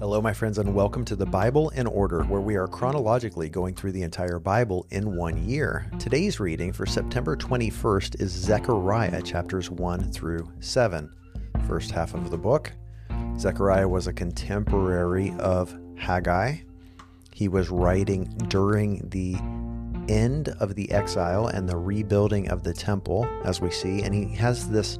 Hello, my friends, and welcome to the Bible in Order, where we are chronologically going through the entire Bible in one year. Today's reading for September 21st is Zechariah chapters 1 through 7. First half of the book. Zechariah was a contemporary of Haggai. He was writing during the end of the exile and the rebuilding of the temple, as we see, and he has this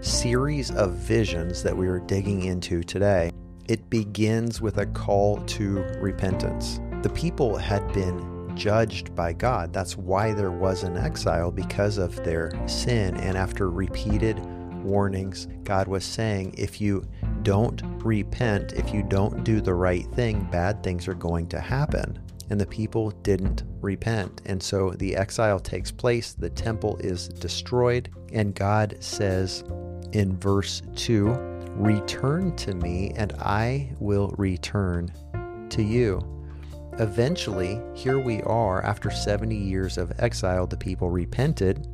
series of visions that we are digging into today. It begins with a call to repentance. The people had been judged by God. That's why there was an exile because of their sin. And after repeated warnings, God was saying, if you don't repent, if you don't do the right thing, bad things are going to happen. And the people didn't repent. And so the exile takes place, the temple is destroyed, and God says in verse 2 Return to me, and I will return to you. Eventually, here we are after 70 years of exile, the people repented.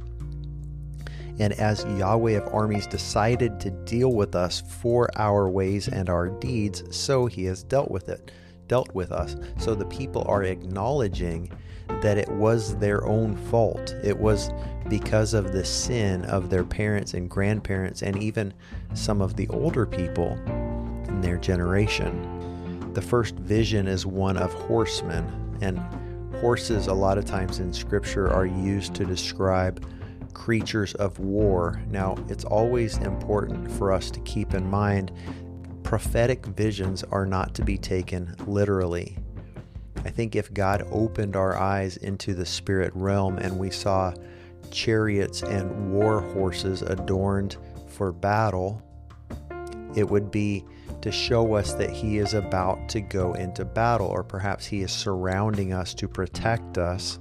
And as Yahweh of armies decided to deal with us for our ways and our deeds, so he has dealt with it, dealt with us. So the people are acknowledging that it was their own fault. It was because of the sin of their parents and grandparents, and even some of the older people in their generation. The first vision is one of horsemen, and horses, a lot of times in scripture, are used to describe creatures of war. Now, it's always important for us to keep in mind prophetic visions are not to be taken literally. I think if God opened our eyes into the spirit realm and we saw chariots and war horses adorned for battle, it would be to show us that He is about to go into battle, or perhaps He is surrounding us to protect us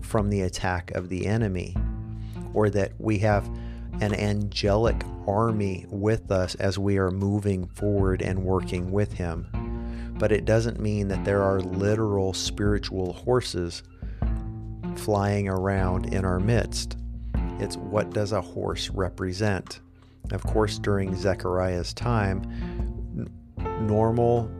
from the attack of the enemy, or that we have an angelic army with us as we are moving forward and working with Him. But it doesn't mean that there are literal spiritual horses flying around in our midst. It's what does a horse represent? Of course, during Zechariah's time, normal,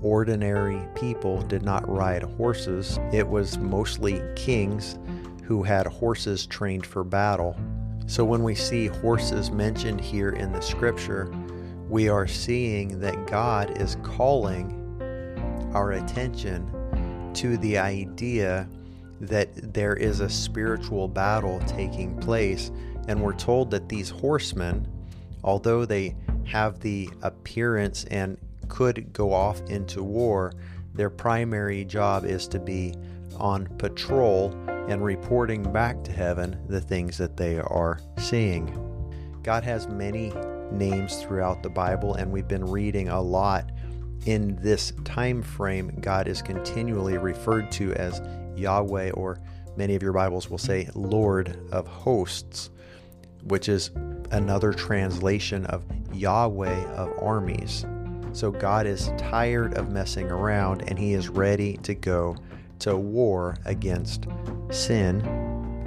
ordinary people did not ride horses. It was mostly kings who had horses trained for battle. So when we see horses mentioned here in the scripture, we are seeing that God is calling our attention to the idea that there is a spiritual battle taking place. And we're told that these horsemen, although they have the appearance and could go off into war, their primary job is to be on patrol and reporting back to heaven the things that they are seeing. God has many names throughout the Bible, and we've been reading a lot in this time frame. God is continually referred to as Yahweh, or many of your Bibles will say Lord of hosts, which is another translation of Yahweh of armies. So God is tired of messing around and he is ready to go to war against sin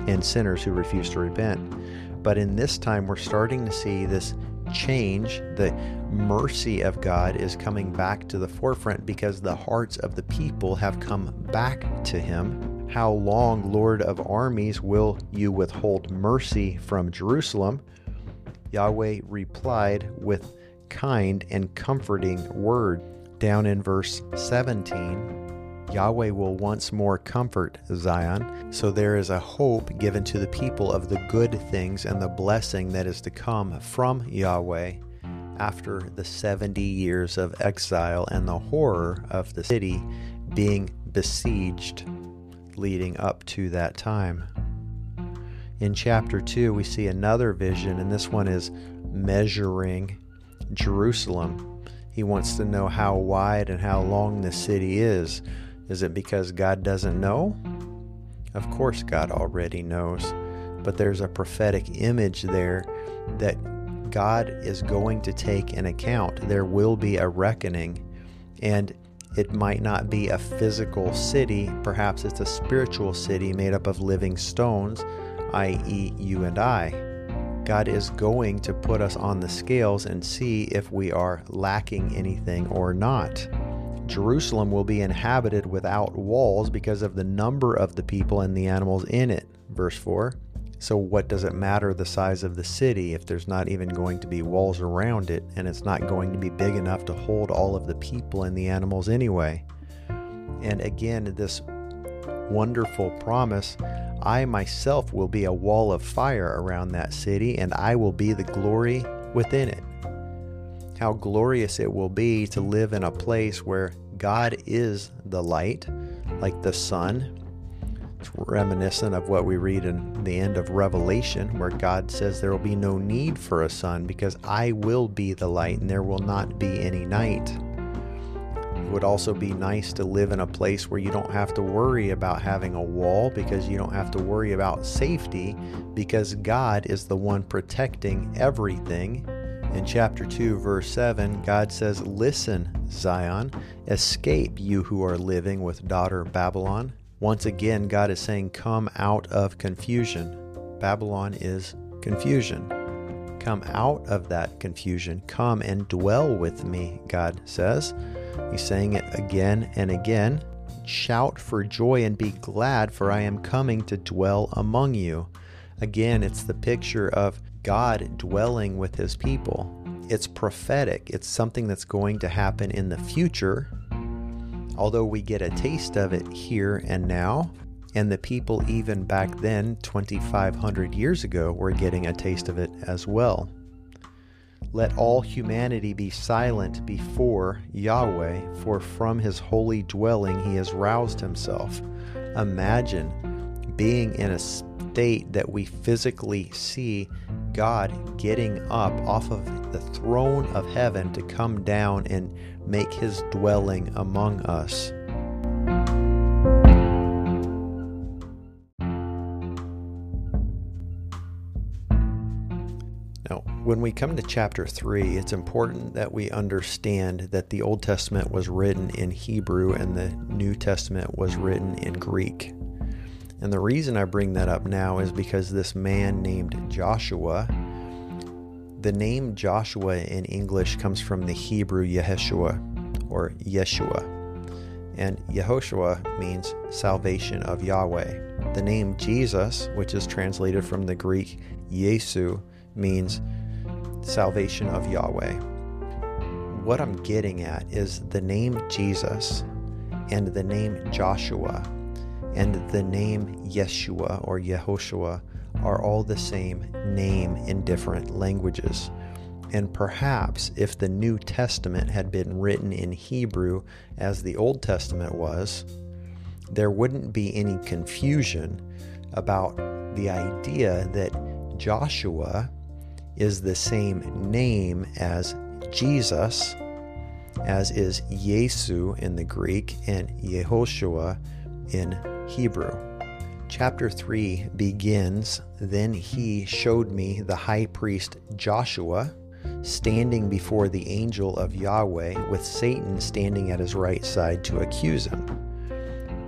and sinners who refuse to repent. But in this time, we're starting to see this change. The mercy of God is coming back to the forefront because the hearts of the people have come back to Him. How long, Lord of armies, will you withhold mercy from Jerusalem? Yahweh replied with kind and comforting word. Down in verse 17, Yahweh will once more comfort Zion, so there is a hope given to the people of the good things and the blessing that is to come from Yahweh after the 70 years of exile and the horror of the city being besieged leading up to that time. In chapter 2, we see another vision, and this one is measuring Jerusalem. He wants to know how wide and how long the city is. Is it because God doesn't know? Of course, God already knows. But there's a prophetic image there that God is going to take an account. There will be a reckoning. And it might not be a physical city, perhaps it's a spiritual city made up of living stones, i.e., you and I. God is going to put us on the scales and see if we are lacking anything or not. Jerusalem will be inhabited without walls because of the number of the people and the animals in it. Verse 4. So, what does it matter the size of the city if there's not even going to be walls around it and it's not going to be big enough to hold all of the people and the animals anyway? And again, this wonderful promise I myself will be a wall of fire around that city, and I will be the glory within it. How glorious it will be to live in a place where God is the light, like the sun. It's reminiscent of what we read in the end of Revelation, where God says there will be no need for a sun because I will be the light and there will not be any night. It would also be nice to live in a place where you don't have to worry about having a wall because you don't have to worry about safety because God is the one protecting everything. In chapter 2, verse 7, God says, Listen, Zion, escape, you who are living with daughter Babylon. Once again, God is saying, Come out of confusion. Babylon is confusion. Come out of that confusion. Come and dwell with me, God says. He's saying it again and again. Shout for joy and be glad, for I am coming to dwell among you. Again, it's the picture of God dwelling with his people. It's prophetic, it's something that's going to happen in the future. Although we get a taste of it here and now, and the people even back then, 2,500 years ago, were getting a taste of it as well. Let all humanity be silent before Yahweh, for from his holy dwelling he has roused himself. Imagine being in a state that we physically see God getting up off of the throne of heaven to come down and make his dwelling among us. Now, when we come to chapter 3, it's important that we understand that the Old Testament was written in Hebrew and the New Testament was written in Greek. And the reason I bring that up now is because this man named Joshua, the name Joshua in English comes from the Hebrew Yeshua or Yeshua. And Yehoshua means salvation of Yahweh. The name Jesus, which is translated from the Greek Yesu, means salvation of Yahweh. What I'm getting at is the name Jesus and the name Joshua and the name Yeshua or Yehoshua are all the same name in different languages. And perhaps if the New Testament had been written in Hebrew as the Old Testament was, there wouldn't be any confusion about the idea that Joshua is the same name as Jesus, as is Yesu in the Greek and Yehoshua in Hebrew. Chapter 3 begins Then he showed me the high priest Joshua standing before the angel of Yahweh with Satan standing at his right side to accuse him.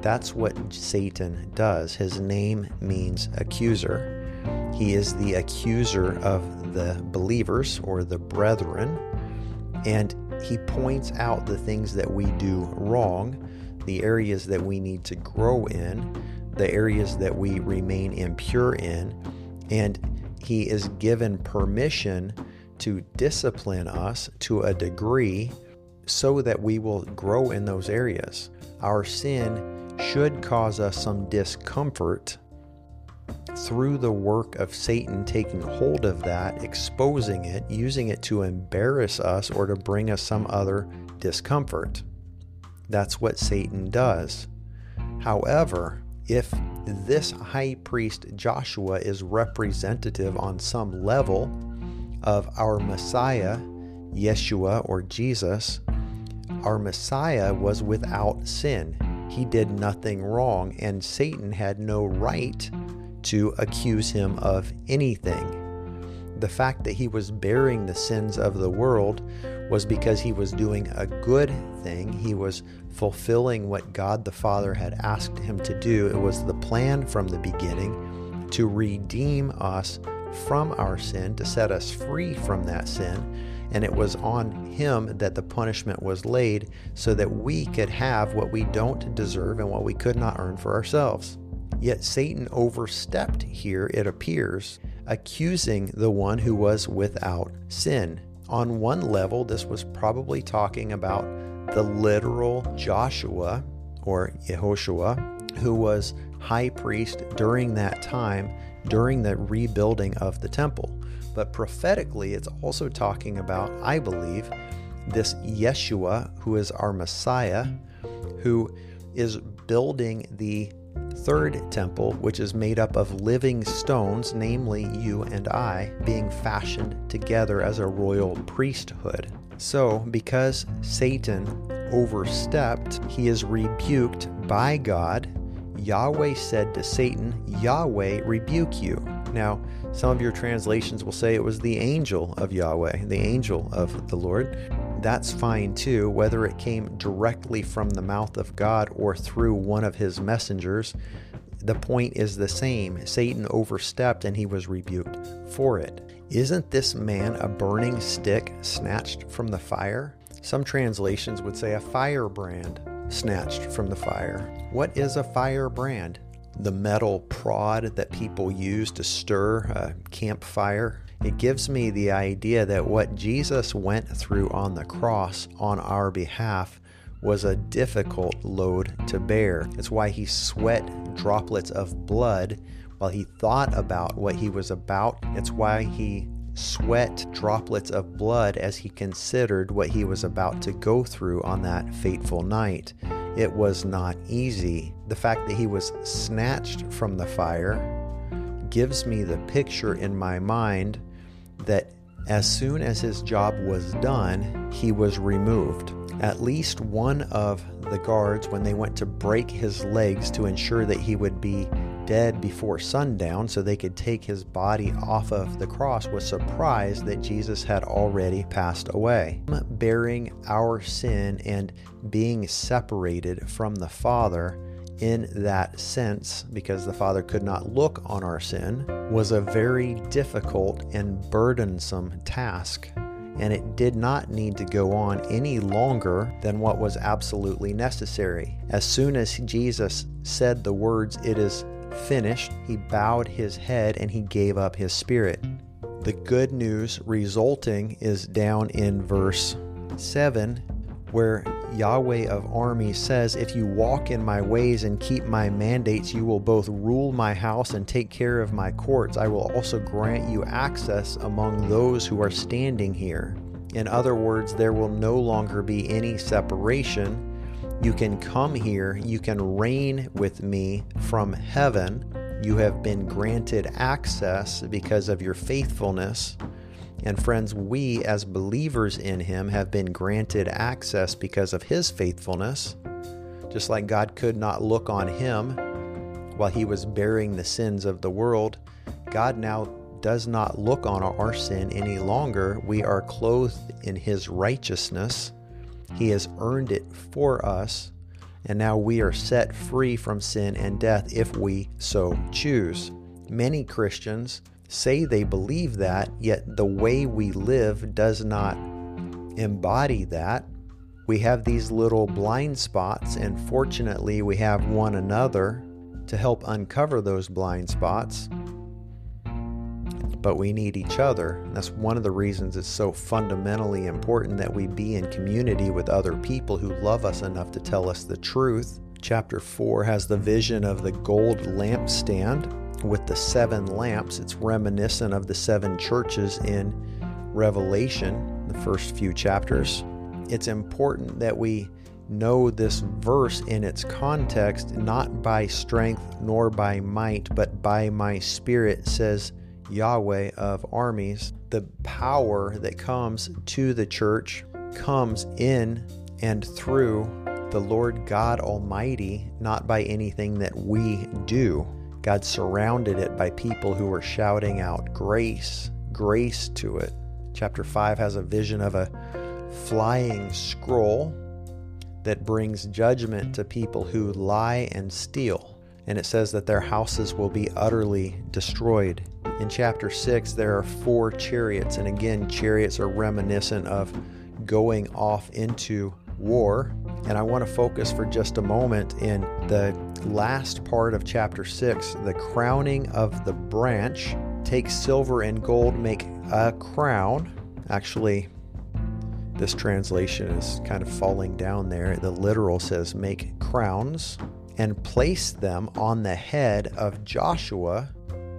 That's what Satan does. His name means accuser. He is the accuser of the believers or the brethren, and he points out the things that we do wrong, the areas that we need to grow in, the areas that we remain impure in, and he is given permission to discipline us to a degree so that we will grow in those areas. Our sin should cause us some discomfort through the work of Satan taking hold of that, exposing it, using it to embarrass us or to bring us some other discomfort. That's what Satan does. However, if this high priest Joshua is representative on some level of our Messiah, Yeshua or Jesus, our Messiah was without sin. He did nothing wrong, and Satan had no right to accuse him of anything. The fact that he was bearing the sins of the world was because he was doing a good thing. He was fulfilling what God the Father had asked him to do. It was the plan from the beginning to redeem us from our sin, to set us free from that sin, and it was on him that the punishment was laid so that we could have what we don't deserve and what we could not earn for ourselves. Yet Satan overstepped here, it appears, accusing the one who was without sin. On one level, this was probably talking about the literal Joshua or Yehoshua, who was high priest during that time, during the rebuilding of the temple. But prophetically, it's also talking about, I believe, this Yeshua, who is our Messiah, who is building the third temple, which is made up of living stones, namely you and I, being fashioned together as a royal priesthood. So, because Satan overstepped, he is rebuked by God. Yahweh said to Satan, Yahweh rebuke you. Now, some of your translations will say it was the angel of Yahweh, the angel of the Lord. That's fine too, whether it came directly from the mouth of God or through one of his messengers. The point is the same. Satan overstepped and he was rebuked for it. Isn't this man a burning stick snatched from the fire? Some translations would say a firebrand snatched from the fire. What is a firebrand? the metal prod that people use to stir a campfire. It gives me the idea that what Jesus went through on the cross on our behalf was a difficult load to bear. It's why he sweat droplets of blood while he thought about what he was about. It's why he sweat droplets of blood as he considered what he was about to go through on that fateful night. It was not easy. The fact that he was snatched from the fire gives me the picture in my mind that as soon as his job was done, he was removed. At least one of the guards, when they went to break his legs to ensure that he would be dead before sundown so they could take his body off of the cross, was surprised that Jesus had already passed away. Bearing our sin and being separated from the Father in that sense, because the Father could not look on our sin, was a very difficult and burdensome task and it did not need to go on any longer than what was absolutely necessary. As soon as Jesus said the words, It is finished, he bowed his head and he gave up his spirit. The good news resulting is down in verse 7, where Yahweh of armies says, If you walk in my ways and keep my mandates, you will both rule my house and take care of my courts. I will also grant you access among those who are standing here. In other words, there will no longer be any separation you can come here, you can reign with me from heaven. You have been granted access because of your faithfulness. And friends, we as believers in him have been granted access because of his faithfulness. Just like God could not look on him while he was bearing the sins of the world, God now does not look on our sin any longer. We are clothed in his righteousness. He has earned it for us, and now we are set free from sin and death if we so choose. Many Christians say they believe that, yet the way we live does not embody that. We have these little blind spots, and fortunately, we have one another to help uncover those blind spots but we need each other. That's one of the reasons it's so fundamentally important that we be in community with other people who love us enough to tell us the truth. Chapter 4 has the vision of the gold lampstand with the seven lamps. It's reminiscent of the seven churches in Revelation, the first few chapters. It's important that we know this verse in its context, not by strength nor by might, but by my spirit, says Yahweh of armies, the power that comes to the church comes in and through the Lord God Almighty, not by anything that we do. God surrounded it by people who were shouting out grace, grace to it. Chapter 5 has a vision of a flying scroll that brings judgment to people who lie and steal. and it says that their houses will be utterly destroyed. In chapter 6, there are four chariots, and again, chariots are reminiscent of going off into war. And I want to focus for just a moment in the last part of chapter 6, the crowning of the branch. Take silver and gold, make a crown. Actually, this translation is kind of falling down there. The literal says, make crowns and place them on the head of Joshua,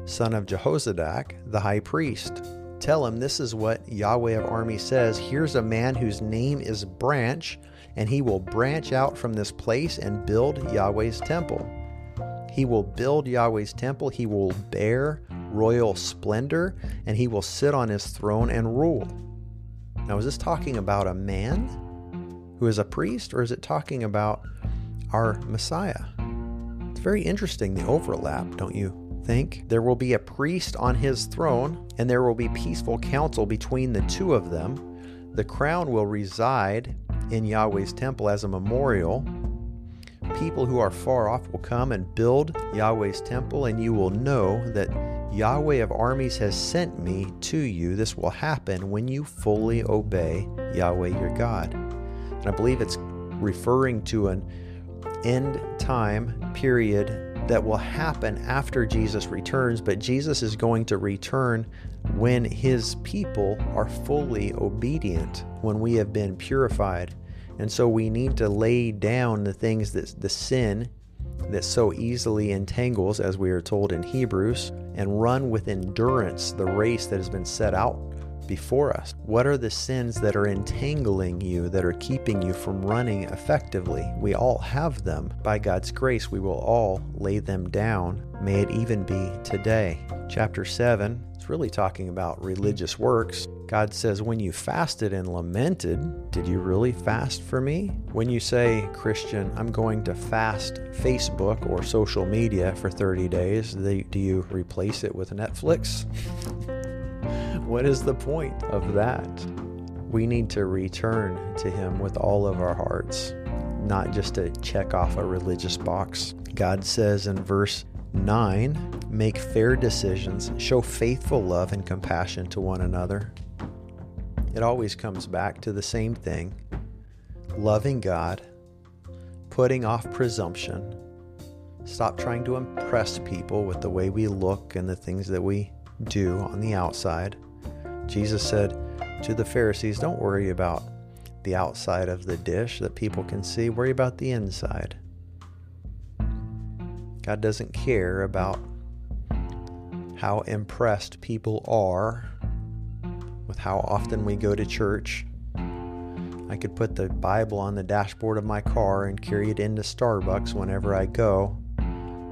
son of Jehozadak, the high priest. Tell him this is what Yahweh of armies says Here's a man whose name is Branch, and he will branch out from this place and build Yahweh's temple. He will build Yahweh's temple, he will bear royal splendor, and he will sit on his throne and rule. Now, is this talking about a man who is a priest, or is it talking about our Messiah? It's very interesting, the overlap, don't you think? There will be a priest on his throne, and there will be peaceful counsel between the two of them. The crown will reside in Yahweh's temple as a memorial. People who are far off will come and build Yahweh's temple, and you will know that Yahweh of armies has sent me to you. This will happen when you fully obey Yahweh your God. And I believe it's referring to an end time period that will happen after Jesus returns, but Jesus is going to return when his people are fully obedient, when we have been purified. And so we need to lay down the things that the sin that so easily entangles, as we are told in Hebrews, and run with endurance the race that has been set out before us? What are the sins that are entangling you, that are keeping you from running effectively? We all have them. By God's grace, we will all lay them down. May it even be today. Chapter 7 really talking about religious works. God says, When you fasted and lamented, did you really fast for me? When you say, Christian, I'm going to fast Facebook or social media for 30 days, do you replace it with Netflix? what is the point of that? We need to return to Him with all of our hearts, not just to check off a religious box. God says in verse 9, make fair decisions, show faithful love and compassion to one another. It always comes back to the same thing loving God, putting off presumption, stop trying to impress people with the way we look and the things that we do on the outside. Jesus said to the Pharisees, Don't worry about the outside of the dish that people can see, worry about the inside. God doesn't care about how impressed people are with how often we go to church. I could put the Bible on the dashboard of my car and carry it into Starbucks whenever I go,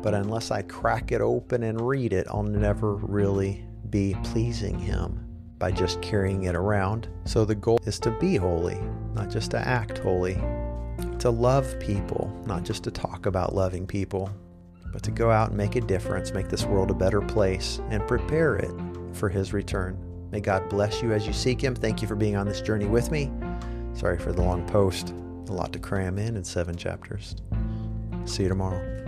but unless I crack it open and read it, I'll never really be pleasing Him by just carrying it around. So the goal is to be holy, not just to act holy, to love people, not just to talk about loving people but to go out and make a difference, make this world a better place, and prepare it for His return. May God bless you as you seek Him. Thank you for being on this journey with me. Sorry for the long post, a lot to cram in in seven chapters. See you tomorrow.